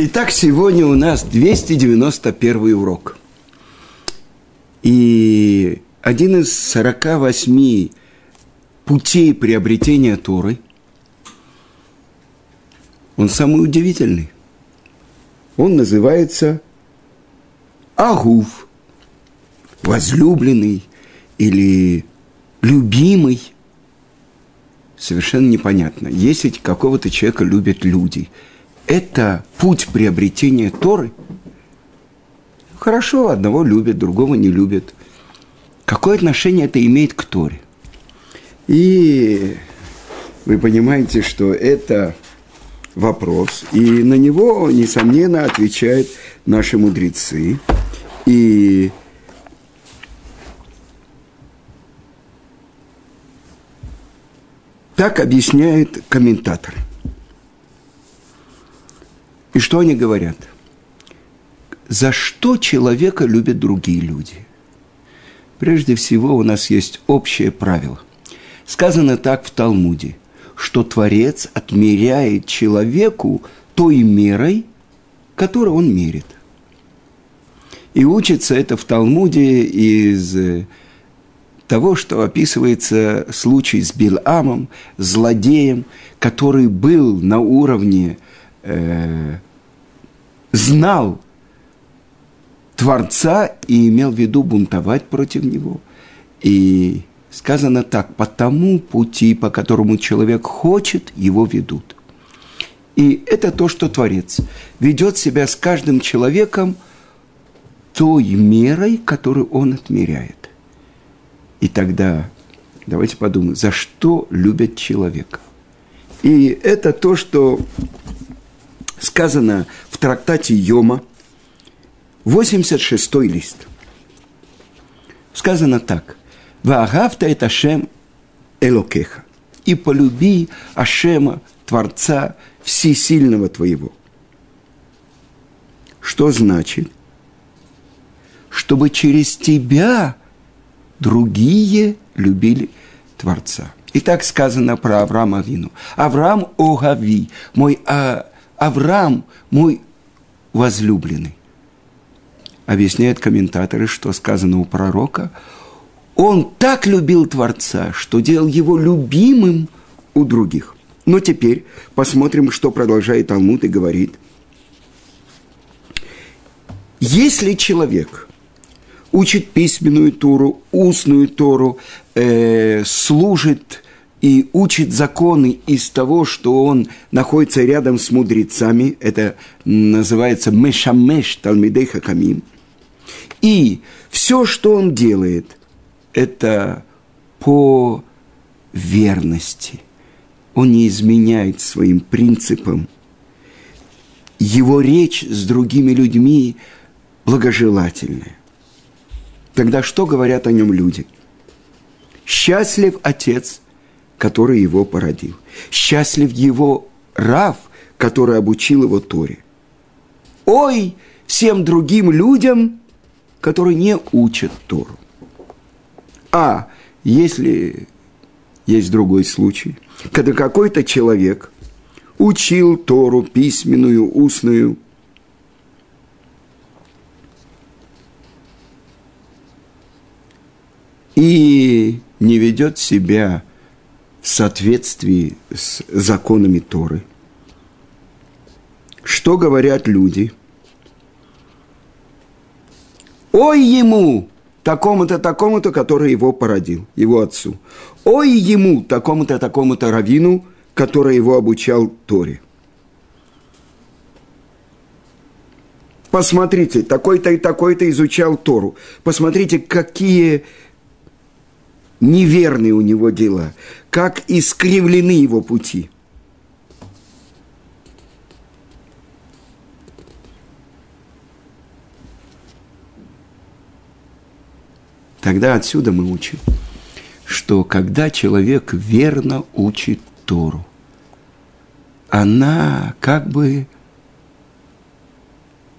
Итак, сегодня у нас 291 урок. И один из 48 путей приобретения Торы, он самый удивительный. Он называется Агуф, возлюбленный или любимый. Совершенно непонятно. Если какого-то человека любят люди – это путь приобретения Торы. Хорошо, одного любят, другого не любят. Какое отношение это имеет к Торе? И вы понимаете, что это вопрос, и на него, несомненно, отвечают наши мудрецы. И так объясняет комментатор – и что они говорят? За что человека любят другие люди? Прежде всего, у нас есть общее правило. Сказано так в Талмуде, что Творец отмеряет человеку той мерой, которой он мерит. И учится это в Талмуде из того, что описывается случай с Биламом, злодеем, который был на уровне э, знал Творца и имел в виду бунтовать против него. И сказано так, по тому пути, по которому человек хочет, его ведут. И это то, что Творец ведет себя с каждым человеком той мерой, которую он отмеряет. И тогда давайте подумаем, за что любят человека. И это то, что сказано в трактате Йома, 86 лист. Сказано так. «Ваагавта это Ашем Элокеха» и полюби Ашема, Творца Всесильного твоего. Что значит? Чтобы через тебя другие любили Творца. И так сказано про Авраама Вину. Авраам Огави, мой а, Авраам мой возлюбленный. Объясняют комментаторы, что сказано у пророка. Он так любил Творца, что делал его любимым у других. Но теперь посмотрим, что продолжает Талмуд и говорит. Если человек учит письменную Тору, устную Тору, э, служит и учит законы из того, что он находится рядом с мудрецами, это называется мешамеш талмидей хакамим, и все, что он делает, это по верности. Он не изменяет своим принципам. Его речь с другими людьми благожелательная. Тогда что говорят о нем люди? Счастлив отец – который его породил. Счастлив его Рав, который обучил его Торе. Ой, всем другим людям, которые не учат Тору. А если есть другой случай, когда какой-то человек учил Тору письменную, устную, и не ведет себя в соответствии с законами Торы. Что говорят люди? Ой ему, такому-то, такому-то, который его породил, его отцу. Ой ему, такому-то, такому-то равину, который его обучал Торе. Посмотрите, такой-то и такой-то изучал Тору. Посмотрите, какие неверные у него дела, как искривлены его пути. Тогда отсюда мы учим, что когда человек верно учит Тору, она как бы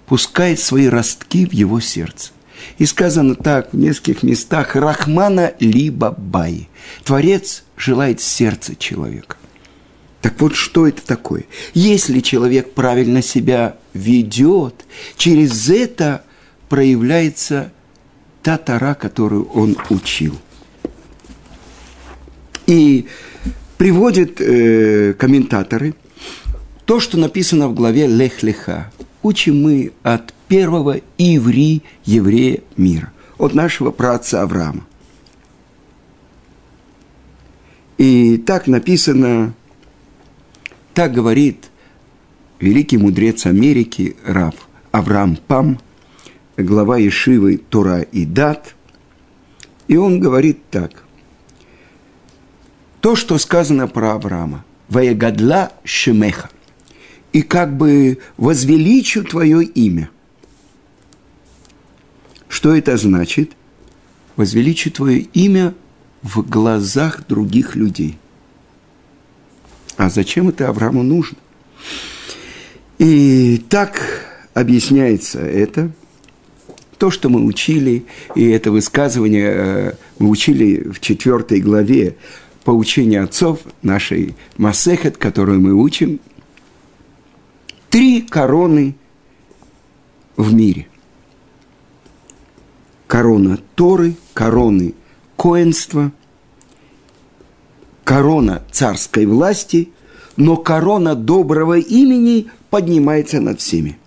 пускает свои ростки в его сердце. И сказано так в нескольких местах «Рахмана либо Бай». Творец желает сердца человека. Так вот, что это такое? Если человек правильно себя ведет, через это проявляется та Тара, которую он учил. И приводят э, комментаторы то, что написано в главе Лех-Леха. Учим мы от первого иври еврея мира, от нашего праца Авраама. И так написано, так говорит великий мудрец Америки Рав Авраам Пам, глава Ешивы Тора и Дат. И он говорит так. То, что сказано про Авраама. Ваягадла Шемеха. И как бы возвеличу твое имя. Что это значит? Возвеличу твое имя в глазах других людей. А зачем это Аврааму нужно? И так объясняется это, то, что мы учили, и это высказывание э, мы учили в четвертой главе поучения отцов нашей Масехет, которую мы учим. Три короны в мире. Корона Торы, короны коинства, корона царской власти, но корона доброго имени поднимается над всеми.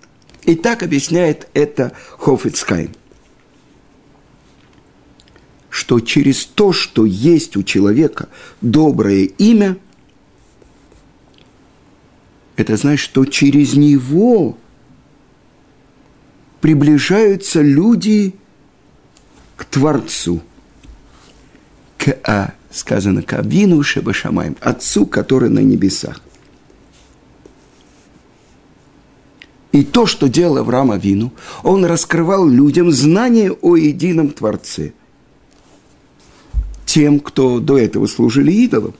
И так объясняет это Хофицкайм что через то, что есть у человека доброе имя, это значит, что через него приближаются люди к Творцу – к А, сказано к Авину Шебашамаем, Отцу, который на небесах. И то, что делал Авраам Авину, он раскрывал людям знание о едином Творце. Тем, кто до этого служили идолам.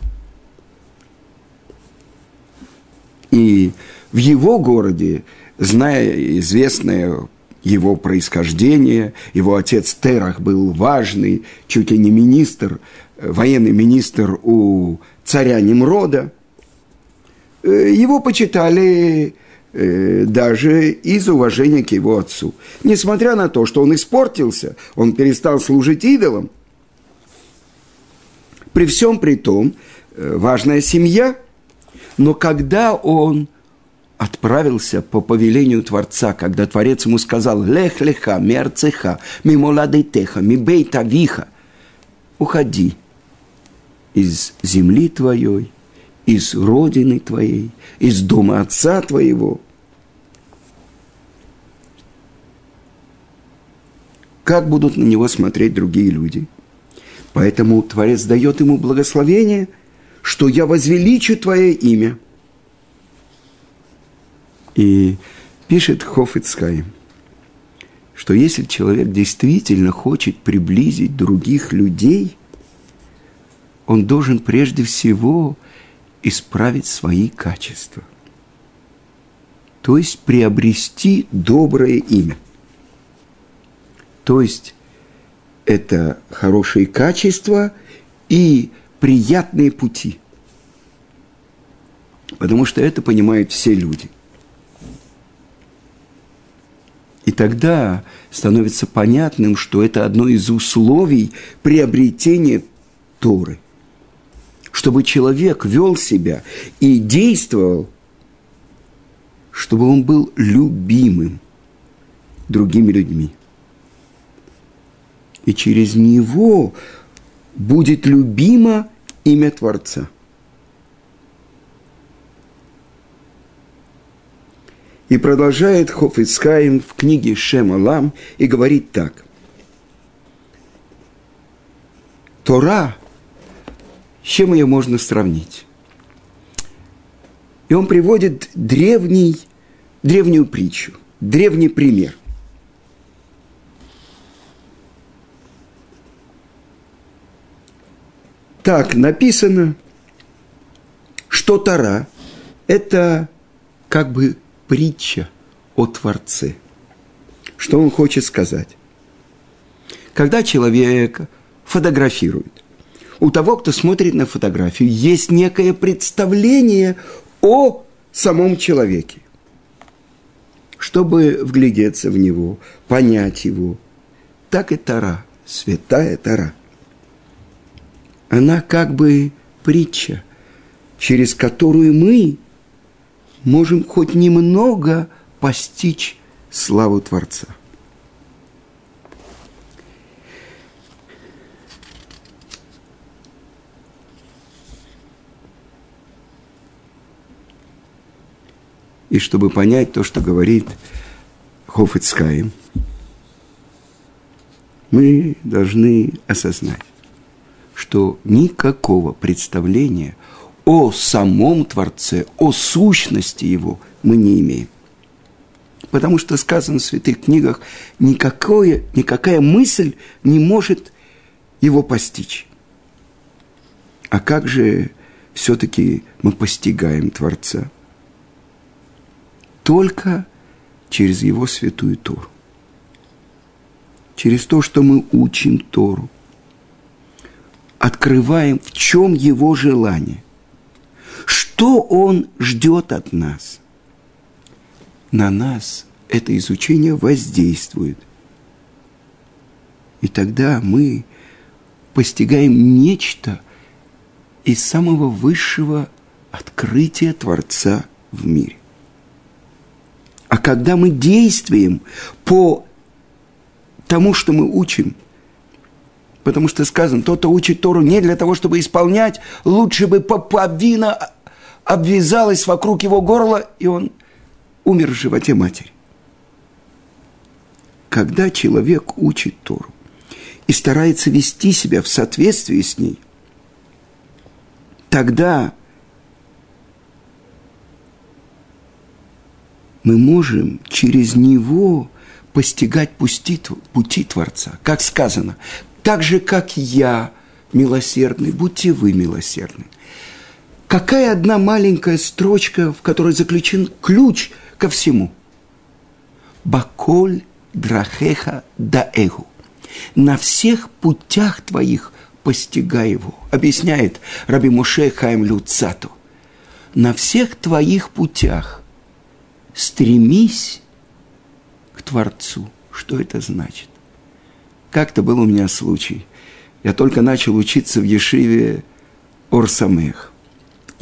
И в его городе, зная известное его происхождение. Его отец Терах был важный, чуть ли не министр, э, военный министр у царя Немрода. Э, его почитали э, даже из уважения к его отцу. Несмотря на то, что он испортился, он перестал служить идолам. При всем при том, важная семья, но когда он отправился по повелению Творца, когда Творец ему сказал «Лех леха, мерцеха, мимоладейтеха, мибейтавиха» «Уходи из земли твоей, из родины твоей, из дома отца твоего». Как будут на него смотреть другие люди? Поэтому Творец дает ему благословение, что я возвеличу твое имя – и пишет Хофицхайм, что если человек действительно хочет приблизить других людей, он должен прежде всего исправить свои качества. То есть приобрести доброе имя. То есть это хорошие качества и приятные пути. Потому что это понимают все люди – и тогда становится понятным, что это одно из условий приобретения Торы. Чтобы человек вел себя и действовал, чтобы он был любимым другими людьми. И через него будет любимо имя Творца – И продолжает Хофицкаем в книге Шем Алам и говорит так. Тора, с чем ее можно сравнить? И он приводит древний, древнюю притчу, древний пример. Так написано, что Тора – это как бы притча о Творце. Что он хочет сказать? Когда человек фотографирует, у того, кто смотрит на фотографию, есть некое представление о самом человеке. чтобы вглядеться в него, понять его. Так и Тара, святая Тара. Она как бы притча, через которую мы можем хоть немного постичь славу Творца. И чтобы понять то, что говорит Хофицкаем, мы должны осознать, что никакого представления о самом Творце, о сущности Его мы не имеем. Потому что сказано в святых книгах, никакое, никакая мысль не может его постичь. А как же все-таки мы постигаем Творца? только через Его святую Тору. Через то, что мы учим Тору. Открываем, в чем Его желание. Что Он ждет от нас. На нас это изучение воздействует. И тогда мы постигаем нечто из самого высшего открытия Творца в мире. А когда мы действуем по тому, что мы учим, потому что сказано, тот, кто учит Тору не для того, чтобы исполнять, лучше бы поповина обвязалась вокруг его горла, и он умер в животе матери. Когда человек учит Тору и старается вести себя в соответствии с ней, тогда мы можем через него постигать пути, пути Творца. Как сказано, так же, как я милосердный, будьте вы милосердны. Какая одна маленькая строчка, в которой заключен ключ ко всему? Баколь драхеха даэгу. На всех путях твоих постигай его. Объясняет Раби Муше Хаим Люцату. На всех твоих путях стремись к Творцу. Что это значит? Как-то был у меня случай. Я только начал учиться в Ешиве Орсамех.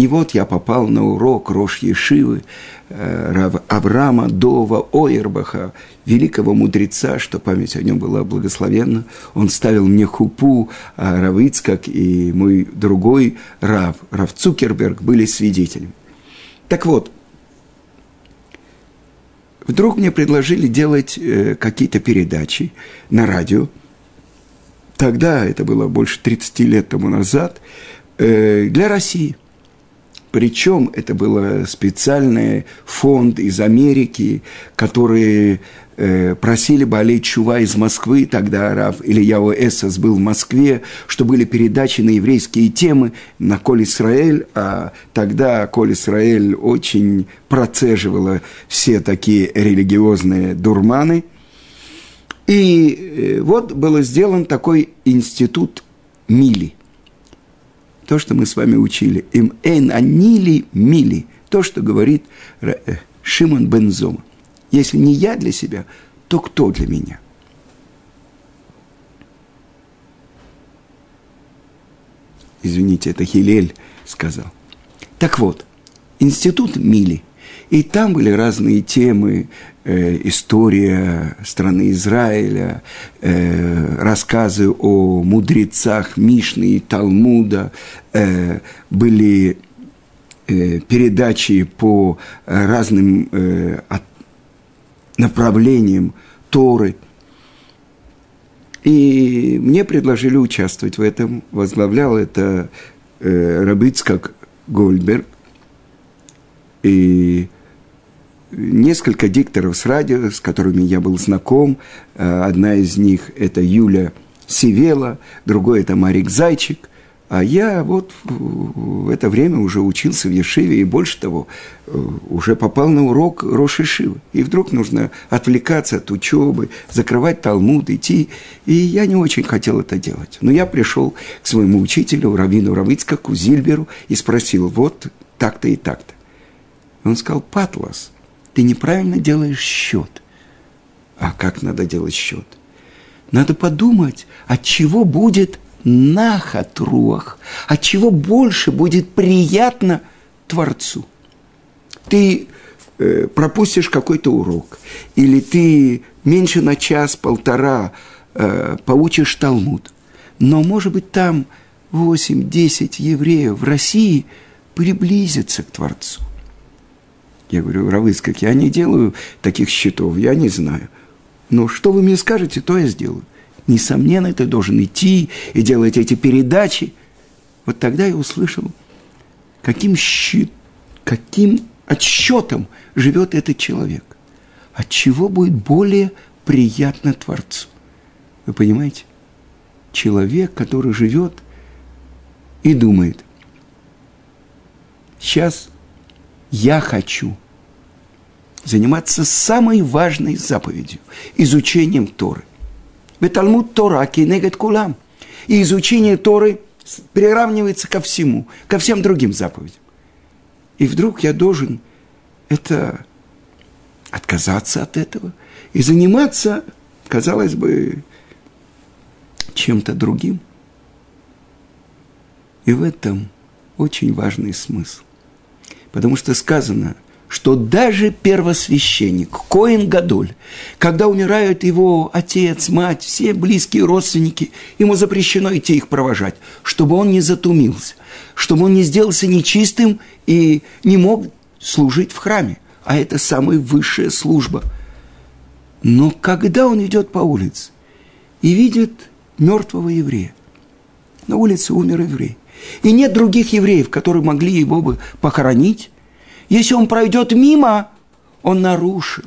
И вот я попал на урок Рош Ешивы э, Авраама Дова Ойербаха, великого мудреца, что память о нем была благословенна. Он ставил мне хупу, а Рав и мой другой Рав, Рав Цукерберг, были свидетелями. Так вот, Вдруг мне предложили делать э, какие-то передачи на радио. Тогда, это было больше 30 лет тому назад, э, для России. Причем это был специальный фонд из Америки, который Э, просили болеть Чува из Москвы, тогда Рав Ильяу Эсос был в Москве, что были передачи на еврейские темы на Коль Исраэль, а тогда Коль Исраэль очень процеживала все такие религиозные дурманы. И э, вот был сделан такой институт Мили. То, что мы с вами учили. Им эн анили мили. То, что говорит э, Шимон Бензома. Если не я для себя, то кто для меня? Извините, это Хилель сказал. Так вот, институт Мили. И там были разные темы, э, история страны Израиля, э, рассказы о мудрецах Мишны и Талмуда, э, были э, передачи по разным э, от, направлением Торы. И мне предложили участвовать в этом. Возглавлял это э, Рабицкак Гольберг. И несколько дикторов с радио, с которыми я был знаком. Э, одна из них – это Юля Сивела, другой – это Марик Зайчик. А я вот в это время уже учился в Ешиве, и больше того, э, уже попал на урок Роши Шивы. И вдруг нужно отвлекаться от учебы, закрывать Талмуд, идти. И я не очень хотел это делать. Но я пришел к своему учителю, Равину Равицкаку, Зильберу, и спросил, вот так-то и так-то. Он сказал, Патлас, ты неправильно делаешь счет. А как надо делать счет? Надо подумать, от чего будет нахат руах, от чего больше будет приятно Творцу. Ты э, пропустишь какой-то урок, или ты меньше на час-полтора э, поучишь Талмуд, но, может быть, там 8-10 евреев в России приблизятся к Творцу. Я говорю, Равыцкак, я не делаю таких счетов, я не знаю. Но что вы мне скажете, то я сделаю. Несомненно, ты должен идти и делать эти передачи. Вот тогда я услышал, каким, щит, каким отсчетом живет этот человек. От чего будет более приятно Творцу. Вы понимаете? Человек, который живет и думает, сейчас я хочу заниматься самой важной заповедью – изучением Торы. Талмуд Тора, кинегет кулам. И изучение Торы приравнивается ко всему, ко всем другим заповедям. И вдруг я должен это отказаться от этого и заниматься, казалось бы, чем-то другим. И в этом очень важный смысл. Потому что сказано – что даже первосвященник, Коин Гадоль, когда умирают его отец, мать, все близкие родственники, ему запрещено идти их провожать, чтобы он не затумился, чтобы он не сделался нечистым и не мог служить в храме. А это самая высшая служба. Но когда он идет по улице и видит мертвого еврея, на улице умер еврей, и нет других евреев, которые могли его бы похоронить, если он пройдет мимо, он нарушил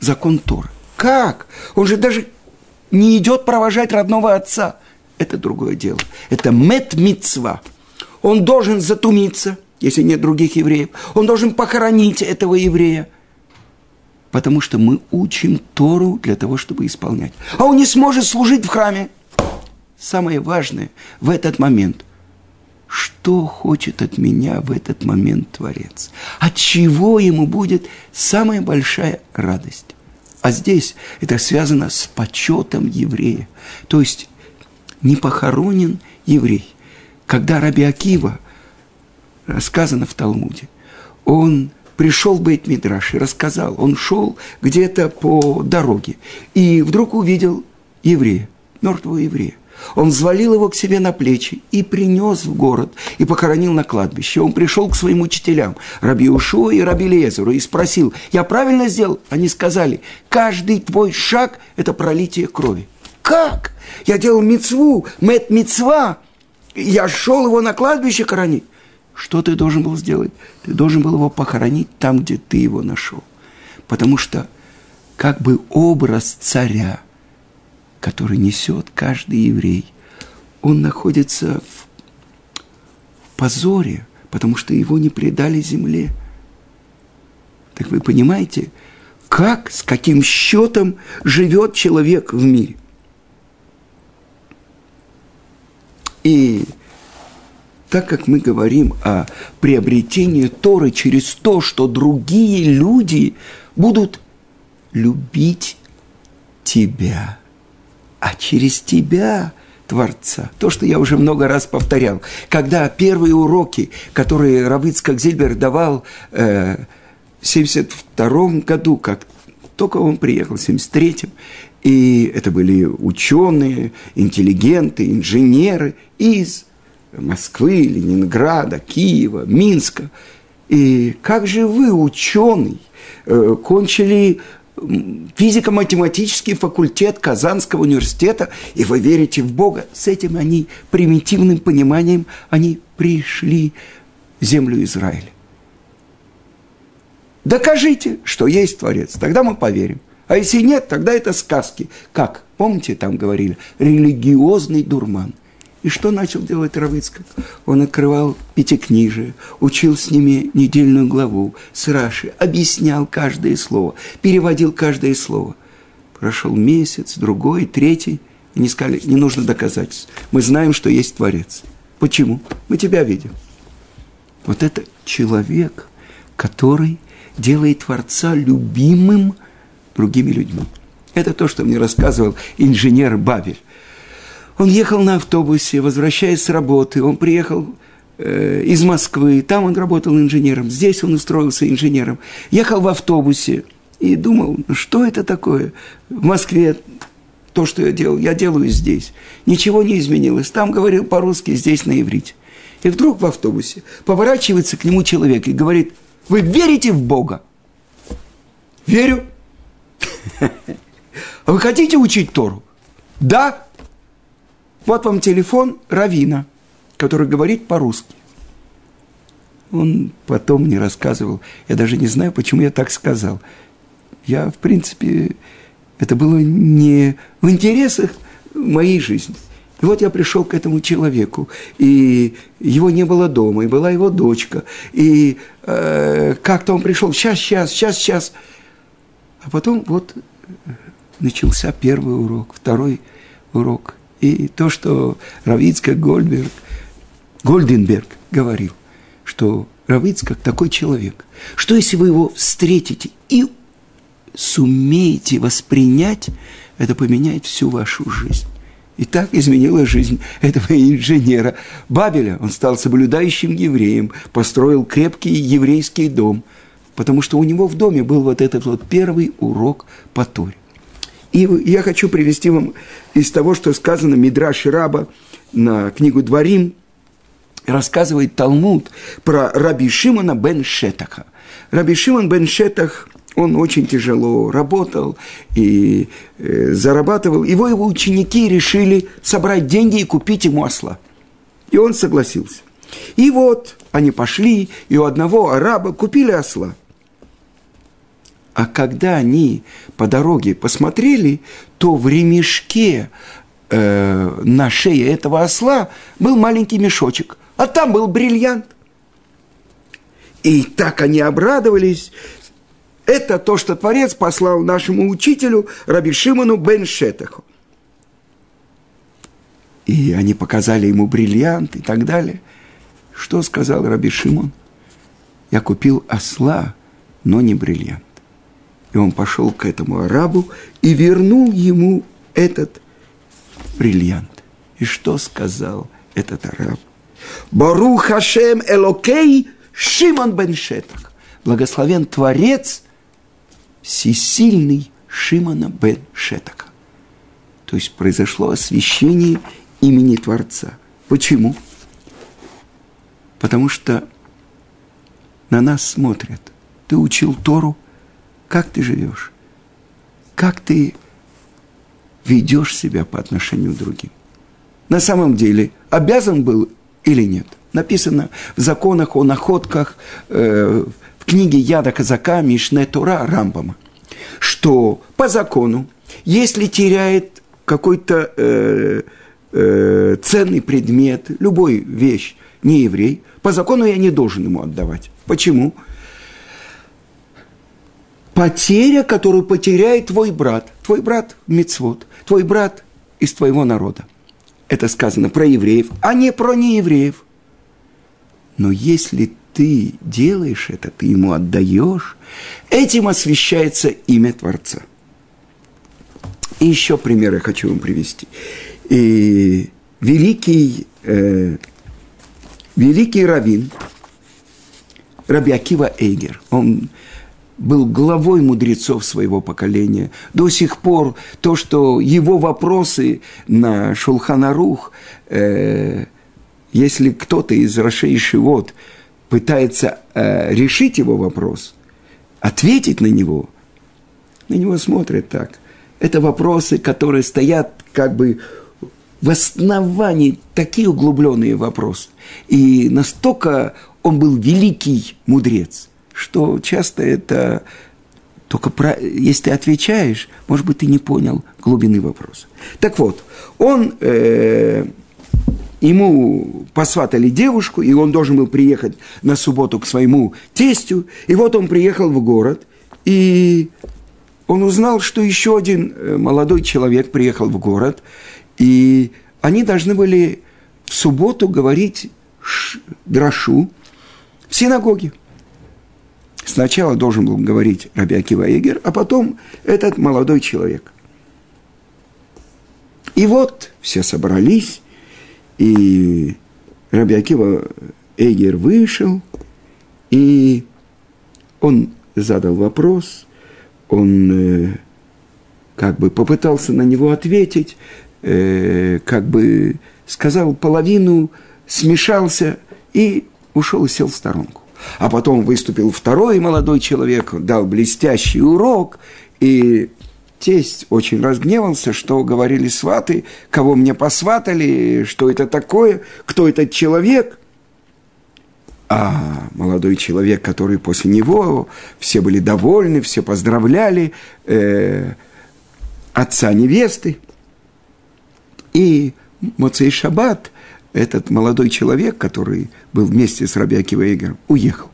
закон Торы. Как? Он же даже не идет провожать родного отца. Это другое дело. Это мет мицва. Он должен затумиться, если нет других евреев. Он должен похоронить этого еврея. Потому что мы учим Тору для того, чтобы исполнять. А он не сможет служить в храме. Самое важное в этот момент что хочет от меня в этот момент Творец, от чего ему будет самая большая радость. А здесь это связано с почетом еврея. То есть не похоронен еврей. Когда Раби Акива, рассказано в Талмуде, он пришел в бейт и рассказал, он шел где-то по дороге и вдруг увидел еврея, мертвого еврея. Он взвалил его к себе на плечи и принес в город, и похоронил на кладбище. Он пришел к своим учителям, Раби Ушуа и Раби Лезеру, и спросил, я правильно сделал? Они сказали, каждый твой шаг – это пролитие крови. Как? Я делал мецву, мет мецва. Я шел его на кладбище хоронить. Что ты должен был сделать? Ты должен был его похоронить там, где ты его нашел. Потому что как бы образ царя – который несет каждый еврей, он находится в позоре, потому что его не предали земле. Так вы понимаете, как, с каким счетом живет человек в мире? И так как мы говорим о приобретении Торы через то, что другие люди будут любить тебя – а через тебя, Творца. То, что я уже много раз повторял. Когда первые уроки, которые Равицкак Зильбер давал э, в 72 году, как только он приехал, в 73-м, и это были ученые, интеллигенты, инженеры из Москвы, Ленинграда, Киева, Минска. И как же вы, ученый, э, кончили физико-математический факультет Казанского университета, и вы верите в Бога. С этим они, примитивным пониманием, они пришли в землю Израиля. Докажите, что есть Творец, тогда мы поверим. А если нет, тогда это сказки. Как? Помните, там говорили, религиозный дурман – и что начал делать Равицкак? Он открывал пятикнижие, учил с ними недельную главу с Раши, объяснял каждое слово, переводил каждое слово. Прошел месяц, другой, третий. Они сказали, не нужно доказательств. Мы знаем, что есть Творец. Почему? Мы тебя видим. Вот это человек, который делает Творца любимым другими людьми. Это то, что мне рассказывал инженер Бабель. Он ехал на автобусе, возвращаясь с работы, он приехал э, из Москвы, там он работал инженером, здесь он устроился инженером. Ехал в автобусе и думал, ну что это такое? В Москве то, что я делал, я делаю здесь. Ничего не изменилось. Там говорил по-русски, здесь на иврите. И вдруг в автобусе поворачивается к нему человек и говорит, вы верите в Бога? Верю. А вы хотите учить Тору? Да. Вот вам телефон Равина, который говорит по-русски. Он потом мне рассказывал, я даже не знаю, почему я так сказал. Я, в принципе, это было не в интересах моей жизни. И вот я пришел к этому человеку, и его не было дома, и была его дочка, и э, как-то он пришел, сейчас, сейчас, сейчас, сейчас. А потом вот начался первый урок, второй урок. И то, что Равицкак Гольдберг, Гольденберг говорил, что Равицкак такой человек, что если вы его встретите и сумеете воспринять, это поменяет всю вашу жизнь. И так изменила жизнь этого инженера. Бабеля, он стал соблюдающим евреем, построил крепкий еврейский дом, потому что у него в доме был вот этот вот первый урок по Торе. И я хочу привести вам из того, что сказано Мидраш Раба на книгу Дворим, рассказывает Талмуд про Раби Шимона бен Шетаха. Раби Шимон бен Шетах, он очень тяжело работал и э, зарабатывал. Его его ученики решили собрать деньги и купить ему осла. И он согласился. И вот они пошли, и у одного араба купили осла – а когда они по дороге посмотрели, то в ремешке э, на шее этого осла был маленький мешочек, а там был бриллиант. И так они обрадовались. Это то, что Творец послал нашему учителю Раби Шимону бен Шетаху. И они показали ему бриллиант и так далее. Что сказал Раби Шимон? Я купил осла, но не бриллиант. И он пошел к этому арабу и вернул ему этот бриллиант. И что сказал этот араб? Бару Хашем Элокей Шимон бен Шетах. Благословен Творец всесильный Шимона бен Шетака. То есть произошло освящение имени Творца. Почему? Потому что на нас смотрят. Ты учил Тору – как ты живешь, как ты ведешь себя по отношению к другим. На самом деле, обязан был или нет? Написано в законах о находках, э, в книге Яда Казака Мишне Тура Рамбама, что по закону, если теряет какой-то э, э, ценный предмет, любой вещь, не еврей, по закону я не должен ему отдавать. Почему? Потеря, которую потеряет твой брат. Твой брат – мицвод, твой брат из твоего народа. Это сказано про евреев, а не про неевреев. Но если ты делаешь это, ты ему отдаешь, этим освещается имя Творца. И еще пример я хочу вам привести. И великий, э, великий раввин, Раби Акива Эйгер, он был главой мудрецов своего поколения. До сих пор то, что его вопросы на Шулханарух, э, если кто-то из Рашей Шивот пытается э, решить его вопрос, ответить на него, на него смотрят так. Это вопросы, которые стоят как бы в основании, такие углубленные вопросы. И настолько он был великий мудрец – что часто это только про, если ты отвечаешь, может быть, ты не понял глубины вопроса. Так вот, он, э, ему посватали девушку, и он должен был приехать на субботу к своему тестю, и вот он приехал в город, и он узнал, что еще один э, молодой человек приехал в город, и они должны были в субботу говорить дрошу в синагоге. Сначала должен был говорить Раби Акива Эгер, а потом этот молодой человек. И вот все собрались, и Раби Акива Эгер вышел, и он задал вопрос, он э, как бы попытался на него ответить, э, как бы сказал половину, смешался и ушел и сел в сторонку. А потом выступил второй молодой человек, дал блестящий урок, и тесть очень разгневался, что говорили сваты, кого мне посватали, что это такое, кто этот человек. А молодой человек, который после него, все были довольны, все поздравляли э, отца невесты. И Моцей Шаббат, этот молодой человек, который был вместе с Раби Акива Эгером, уехал.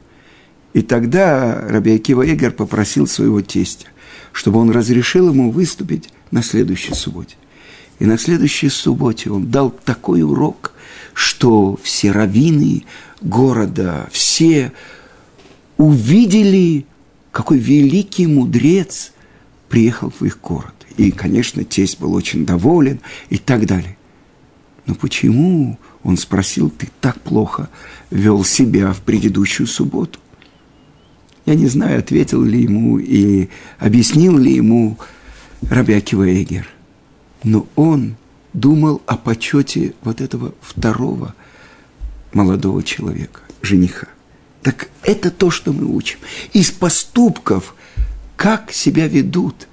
И тогда Раби Акива Эгер попросил своего тестя, чтобы он разрешил ему выступить на следующей субботе. И на следующей субботе он дал такой урок, что все раввины города, все увидели, какой великий мудрец приехал в их город. И, конечно, тесть был очень доволен и так далее. Но почему, он спросил, ты так плохо вел себя в предыдущую субботу? Я не знаю, ответил ли ему и объяснил ли ему Рабиакива Эгер. Но он думал о почете вот этого второго молодого человека, жениха. Так это то, что мы учим. Из поступков, как себя ведут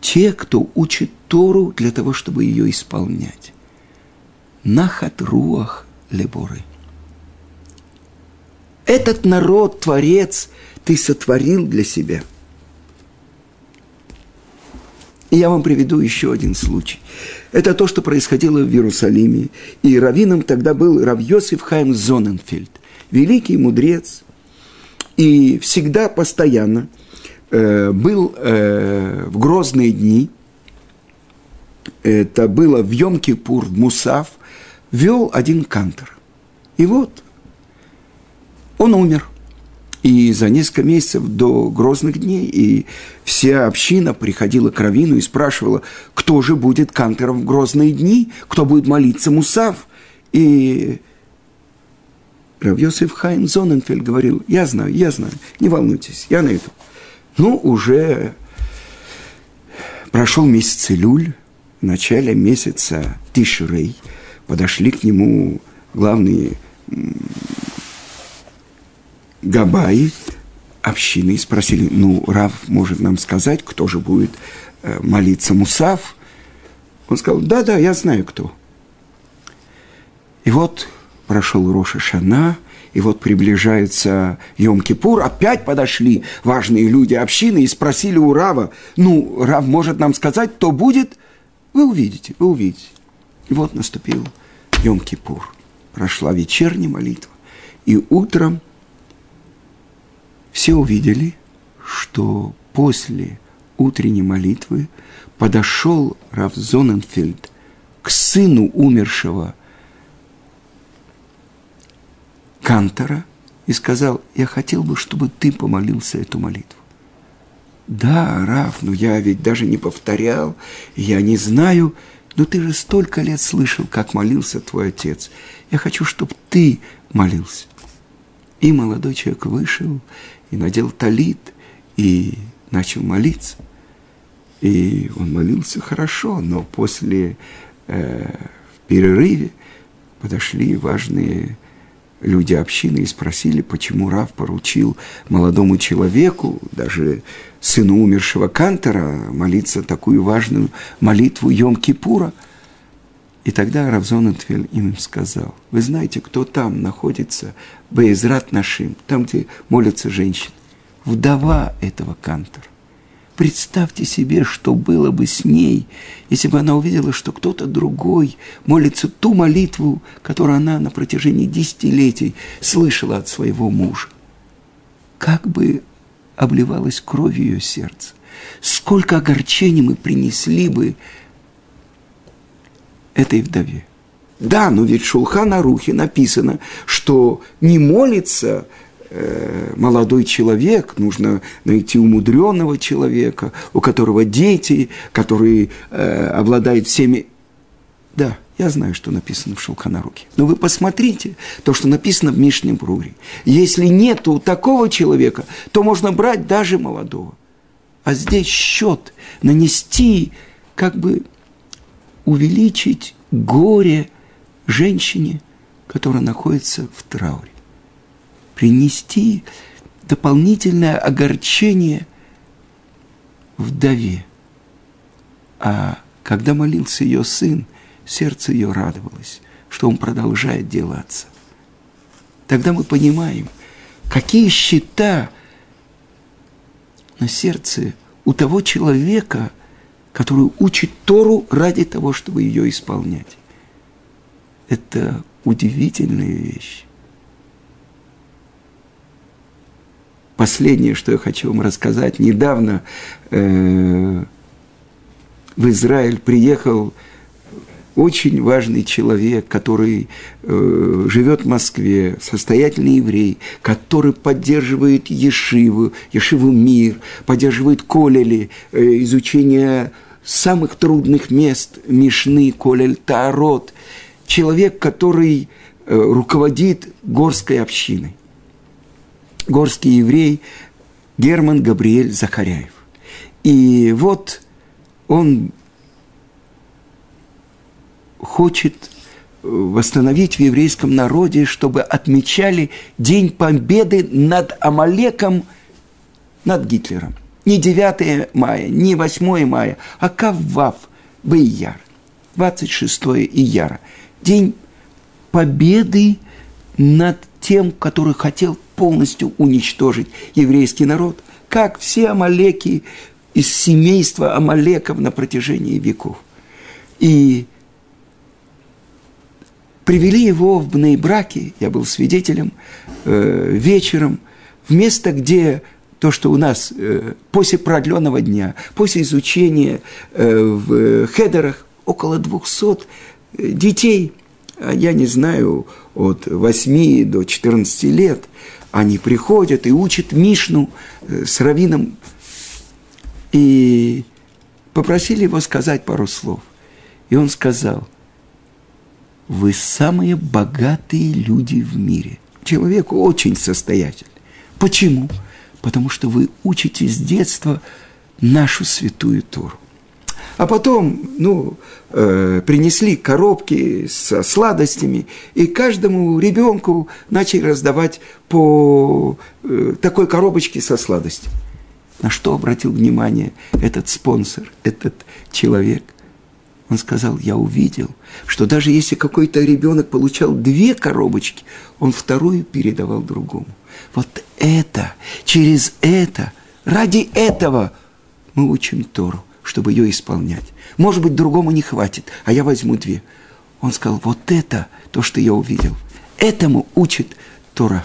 те, кто учит Тору для того, чтобы ее исполнять. Нахат руах леборы – этот народ, Творец, ты сотворил для себя. И я вам приведу еще один случай. Это то, что происходило в Иерусалиме. И раввином тогда был Рав Йосиф Хайм Зоненфельд, великий мудрец. И всегда, постоянно э, был э, в грозные дни, это было в Йом-Кипур, в Мусав, вел один кантор. И вот он умер. И за несколько месяцев до грозных дней и вся община приходила к Равину и спрашивала, кто же будет кантором в грозные дни, кто будет молиться Мусав. И Рав Йосиф Хайм Зоненфельд говорил, я знаю, я знаю, не волнуйтесь, я найду. Ну, уже прошел месяц Илюль, в начале месяца Тишрей, подошли к нему главные Габаи общины и спросили, ну, Рав может нам сказать, кто же будет э, молиться Мусав? Он сказал, да-да, я знаю, кто. И вот прошел Роша Шана, и вот приближается Йом-Кипур, опять подошли важные люди общины и спросили у Рава, ну, Рав может нам сказать, кто будет? Вы увидите, вы увидите. И вот наступил Йом-Кипур. Прошла вечерняя молитва. И утром – все увидели, что после утренней молитвы подошел Раф Зоненфельд к сыну умершего Кантора и сказал, я хотел бы, чтобы ты помолился эту молитву. Да, Раф, но я ведь даже не повторял, я не знаю, но ты же столько лет слышал, как молился твой отец. Я хочу, чтобы ты молился. И молодой человек вышел и надел талит, и начал молиться. И он молился хорошо, но после, э, в перерыве, подошли важные люди общины и спросили, почему Рав поручил молодому человеку, даже сыну умершего Кантера, молиться такую важную молитву Йом-Кипура. И тогда Равзон Атвель им сказал, вы знаете, кто там находится, Бейзрат Нашим, там, где молятся женщины. Вдова этого Кантора. Представьте себе, что было бы с ней, если бы она увидела, что кто-то другой молится ту молитву, которую она на протяжении десятилетий слышала от своего мужа. Как бы обливалась кровью ее сердце. Сколько огорчений мы принесли бы этой вдове. Да, но ведь в Шулхана Рухе написано, что не молится молодой человек, нужно найти умудренного человека, у которого дети, который э, обладает всеми... Да, я знаю, что написано в Шелханаруке. Но вы посмотрите то, что написано в Мишнем Бруре. Если нет у такого человека, то можно брать даже молодого. А здесь счет нанести, как бы увеличить горе женщине, которая находится в трауре. Принести дополнительное огорчение вдове. А когда молился ее сын – сердце ее радовалось, что он продолжает делаться. Тогда мы понимаем, какие счета на сердце у того человека, который учит Тору ради того, чтобы ее исполнять. Это удивительная вещь. Последнее, что я хочу вам рассказать. Недавно э, в Израиль приехал очень важный человек, который э, живет в Москве, состоятельный еврей, который поддерживает Ешиву, Ешиву Мир, поддерживает Колели, э, изучение самых трудных мест, Мишны, Колель, Таарот. Человек, который э, руководит горской общиной. Горский еврей Герман Габриэль Захаряев. И вот он хочет э, восстановить в еврейском народе, чтобы отмечали День Победы над Амалеком, над Гитлером. Не 9 мая, не 8 мая, а Каввав, Бейяр, 26 Ияра. День победы над тем, который хотел полностью уничтожить еврейский народ, как все амалеки из семейства амалеков на протяжении веков. И привели его в браки, я был свидетелем, э, вечером, в место, где то, что у нас э, после продленного дня, после изучения э, в хедерах около 200 э, детей, я не знаю, от 8 до 14 лет, они приходят и учат Мишну э, с раввином, и попросили его сказать пару слов. И он сказал – вы самые богатые люди в мире. Человек очень состоятельный. Почему? Потому что вы учите с детства нашу святую Тору. А потом, ну, э, принесли коробки со сладостями, и каждому ребенку начали раздавать по э, такой коробочке со сладостями. На что обратил внимание этот спонсор, этот человек? Он сказал, я увидел, что даже если какой-то ребенок получал две коробочки, он вторую передавал другому. Вот это, через это, ради этого мы учим Тору, чтобы ее исполнять. Может быть, другому не хватит, а я возьму две. Он сказал, вот это то, что я увидел. Этому учит Тора.